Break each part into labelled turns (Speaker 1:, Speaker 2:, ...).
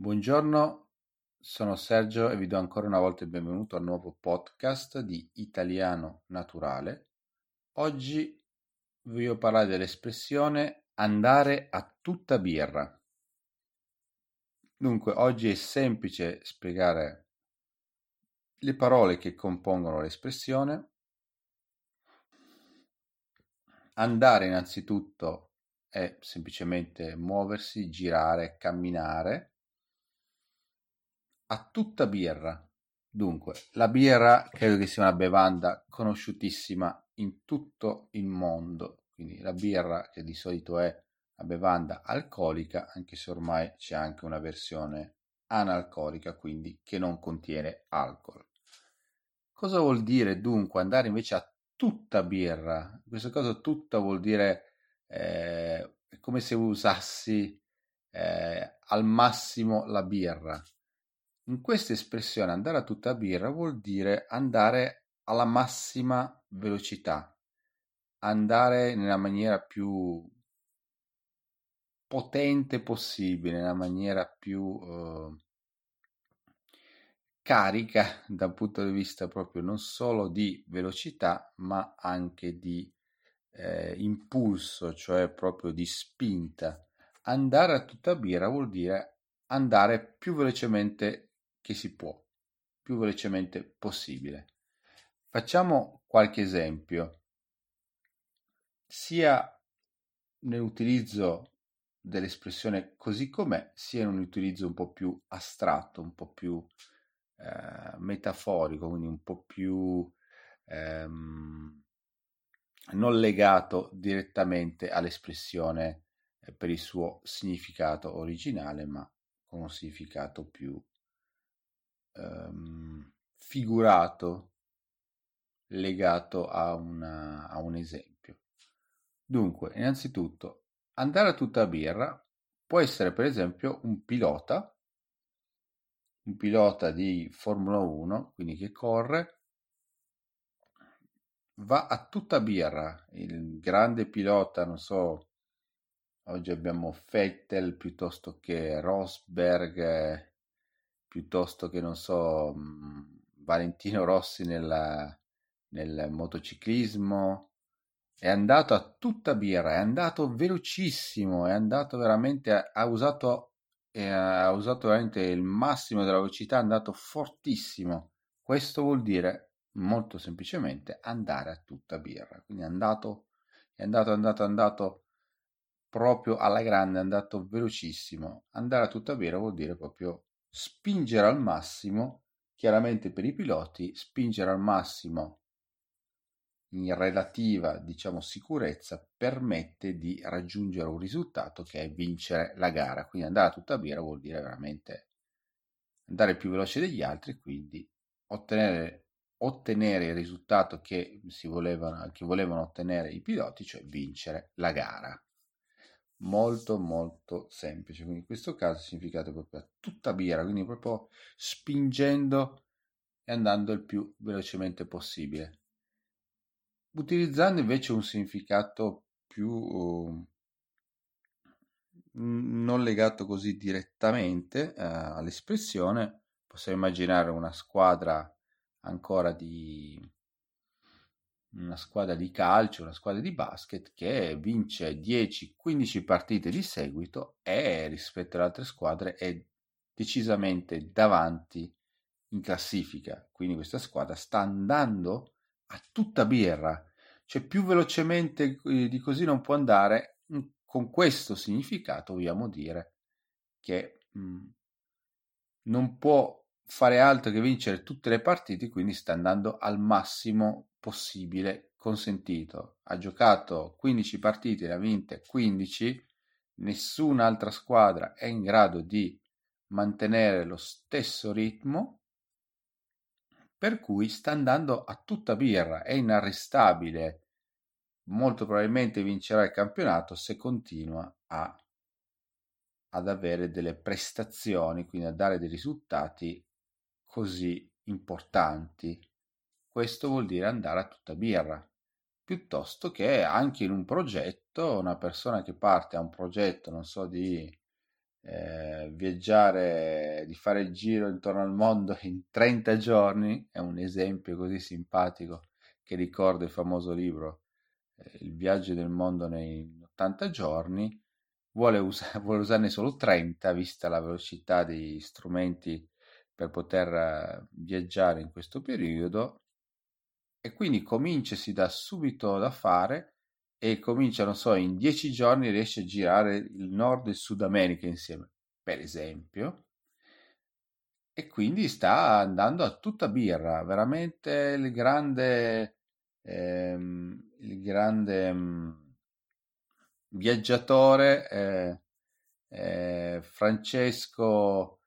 Speaker 1: Buongiorno, sono Sergio e vi do ancora una volta il benvenuto al nuovo podcast di Italiano Naturale. Oggi voglio parlare dell'espressione andare a tutta birra. Dunque, oggi è semplice spiegare le parole che compongono l'espressione. Andare innanzitutto è semplicemente muoversi, girare, camminare a tutta birra. Dunque, la birra credo che sia una bevanda conosciutissima in tutto il mondo, quindi la birra che di solito è una bevanda alcolica, anche se ormai c'è anche una versione analcolica, quindi che non contiene alcol. Cosa vuol dire dunque andare invece a tutta birra? In questo caso tutta vuol dire eh, come se usassi eh, al massimo la birra. In questa espressione andare a tutta birra vuol dire andare alla massima velocità, andare nella maniera più potente possibile, nella maniera più eh, carica dal punto di vista proprio non solo di velocità, ma anche di eh, impulso, cioè proprio di spinta. Andare a tutta birra vuol dire andare più velocemente che si può, più velocemente possibile. Facciamo qualche esempio, sia nell'utilizzo dell'espressione così com'è, sia in un utilizzo un po' più astratto, un po' più eh, metaforico, quindi un po' più ehm, non legato direttamente all'espressione eh, per il suo significato originale, ma con un significato più ehm, figurato legato a, una, a un esempio. Dunque, innanzitutto, andare a tutta birra può essere per esempio un pilota, un pilota di Formula 1, quindi che corre, va a tutta birra, il grande pilota, non so, oggi abbiamo Vettel piuttosto che Rosberg, piuttosto che, non so, mm, Valentino Rossi nella, nel motociclismo, è andato a tutta birra, è andato velocissimo, è andato veramente, ha usato, ha usato veramente il massimo della velocità, è andato fortissimo. Questo vuol dire molto semplicemente andare a tutta birra. Quindi è andato, è andato, è andato, è andato proprio alla grande, è andato velocissimo. Andare a tutta birra vuol dire proprio spingere al massimo, chiaramente per i piloti, spingere al massimo in relativa diciamo sicurezza permette di raggiungere un risultato che è vincere la gara. Quindi andare a tutta birra vuol dire veramente andare più veloce degli altri quindi ottenere, ottenere il risultato che si volevano, che volevano ottenere i piloti cioè vincere la gara molto molto semplice. Quindi in questo caso il significato è proprio a tutta birra quindi proprio spingendo e andando il più velocemente possibile. Utilizzando invece un significato più uh, non legato così direttamente uh, all'espressione possiamo immaginare una squadra ancora di una squadra di calcio, una squadra di basket che vince 10-15 partite di seguito e rispetto alle altre squadre è decisamente davanti in classifica. Quindi questa squadra sta andando a tutta birra, cioè più velocemente eh, di così non può andare. Con questo significato vogliamo dire che mh, mm, non può fare altro che vincere tutte le partite, quindi sta andando al massimo possibile consentito. Ha giocato 15 partite, ne ha vinte 15, nessun'altra squadra è in grado di mantenere lo stesso ritmo, per cui sta andando a tutta birra, è inarrestabile. Molto probabilmente vincerà il campionato se continua a, ad avere delle prestazioni, quindi a dare dei risultati così importanti. Questo vuol dire andare a tutta birra, piuttosto che anche in un progetto, una persona che parte a un progetto, non so, di eh, viaggiare, di fare il giro intorno al mondo in 30 giorni, è un esempio così simpatico che ricorda il famoso libro eh, Il viaggio del mondo nei 80 giorni, vuole, us- vuole usarne solo 30, vista la velocità degli strumenti per poter uh, viaggiare in questo periodo, e quindi comincia, si dà subito da fare e comincia, non so, in 10 giorni riesce a girare il Nord e il Sud America insieme per esempio, e quindi sta andando a tutta birra, veramente il grande, ehm, il grande mm, viaggiatore eh, eh, Francesco,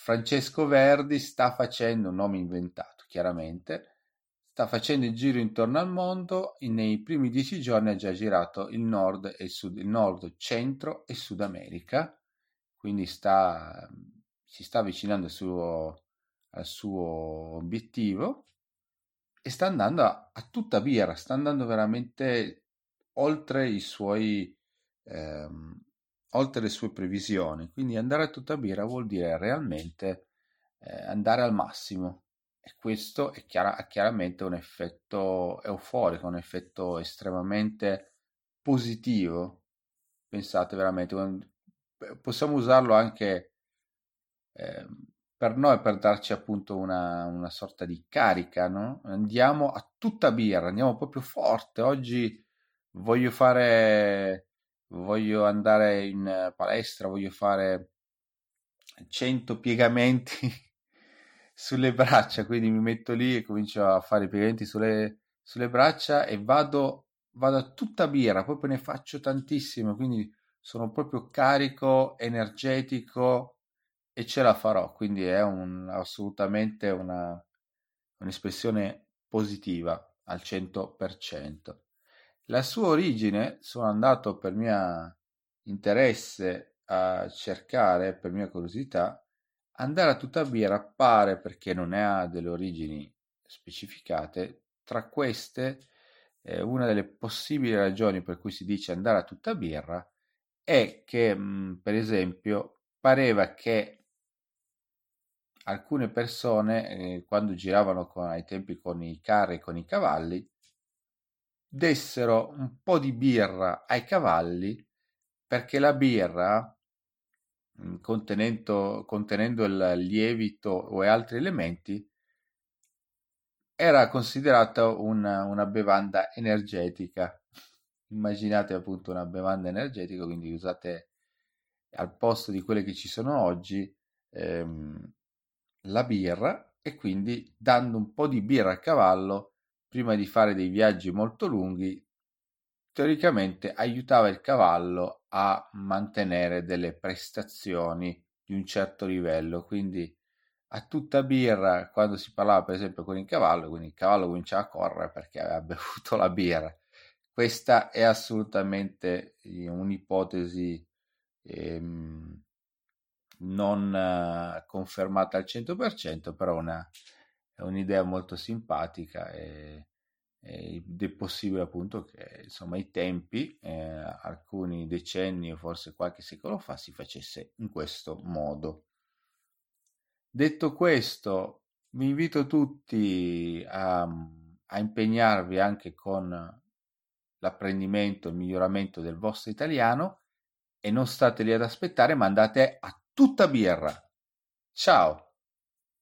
Speaker 1: Francesco Verdi sta facendo un nome inventato, chiaramente, sta facendo il giro intorno al mondo, nei primi dieci giorni ha già girato il nord e il sud, il nord, centro e Sud America quindi sta, si sta avvicinando al suo, al suo obiettivo e sta andando a, a, tutta birra, sta andando veramente oltre i suoi ehm, oltre le sue previsioni. Quindi andare a tutta birra vuol dire realmente eh, andare al massimo. E questo è chiara, ha chiaramente un effetto euforico, un effetto estremamente positivo. Pensate veramente, possiamo usarlo anche eh, per noi per darci appunto una, una sorta di carica, no? Andiamo a tutta birra, andiamo proprio forte. Oggi voglio fare, voglio andare in palestra, voglio fare 100 piegamenti sulle braccia, quindi mi metto lì e comincio a fare i piegamenti sulle, sulle braccia e vado, vado a tutta birra, proprio ne faccio tantissimo, quindi sono proprio carico, energetico e ce la farò, quindi è un, assolutamente una, un'espressione positiva al 100%. La sua origine, sono andato per mio interesse a cercare, per mia curiosità, andare a tutta birra pare perché non ha delle origini specificate, tra queste eh, una delle possibili ragioni per cui si dice andare a tutta birra è che, mhmm, per esempio, pareva che alcune persone, eh, quando giravano con, ai tempi con i carri e con i cavalli, dessero un po' di birra ai cavalli perché la birra, mhmm, contenendo, contenendo il lievito o altri elementi, era considerata una, una bevanda energetica. Immaginate appunto una bevanda energetica, quindi usate al posto di quelle che ci sono oggi ehm, la birra e quindi dando un po' di birra al cavallo prima di fare dei viaggi molto lunghi, teoricamente aiutava il cavallo a mantenere delle prestazioni di un certo livello, quindi a tutta birra quando si parlava per esempio con il cavallo, quindi il cavallo cominciava a correre perché aveva bevuto la birra. Questa è assolutamente eh, un'ipotesi ehm, non uh, confermata al 100%, però una, è un'idea molto simpatica e, ed è possibile appunto che insomma i tempi, eh, alcuni decenni o forse qualche secolo fa, si facesse in questo modo. Detto questo, vi invito tutti a, a impegnarvi anche con l'apprendimento, il miglioramento del vostro italiano e non state lì ad aspettare, ma andate a tutta birra. Ciao!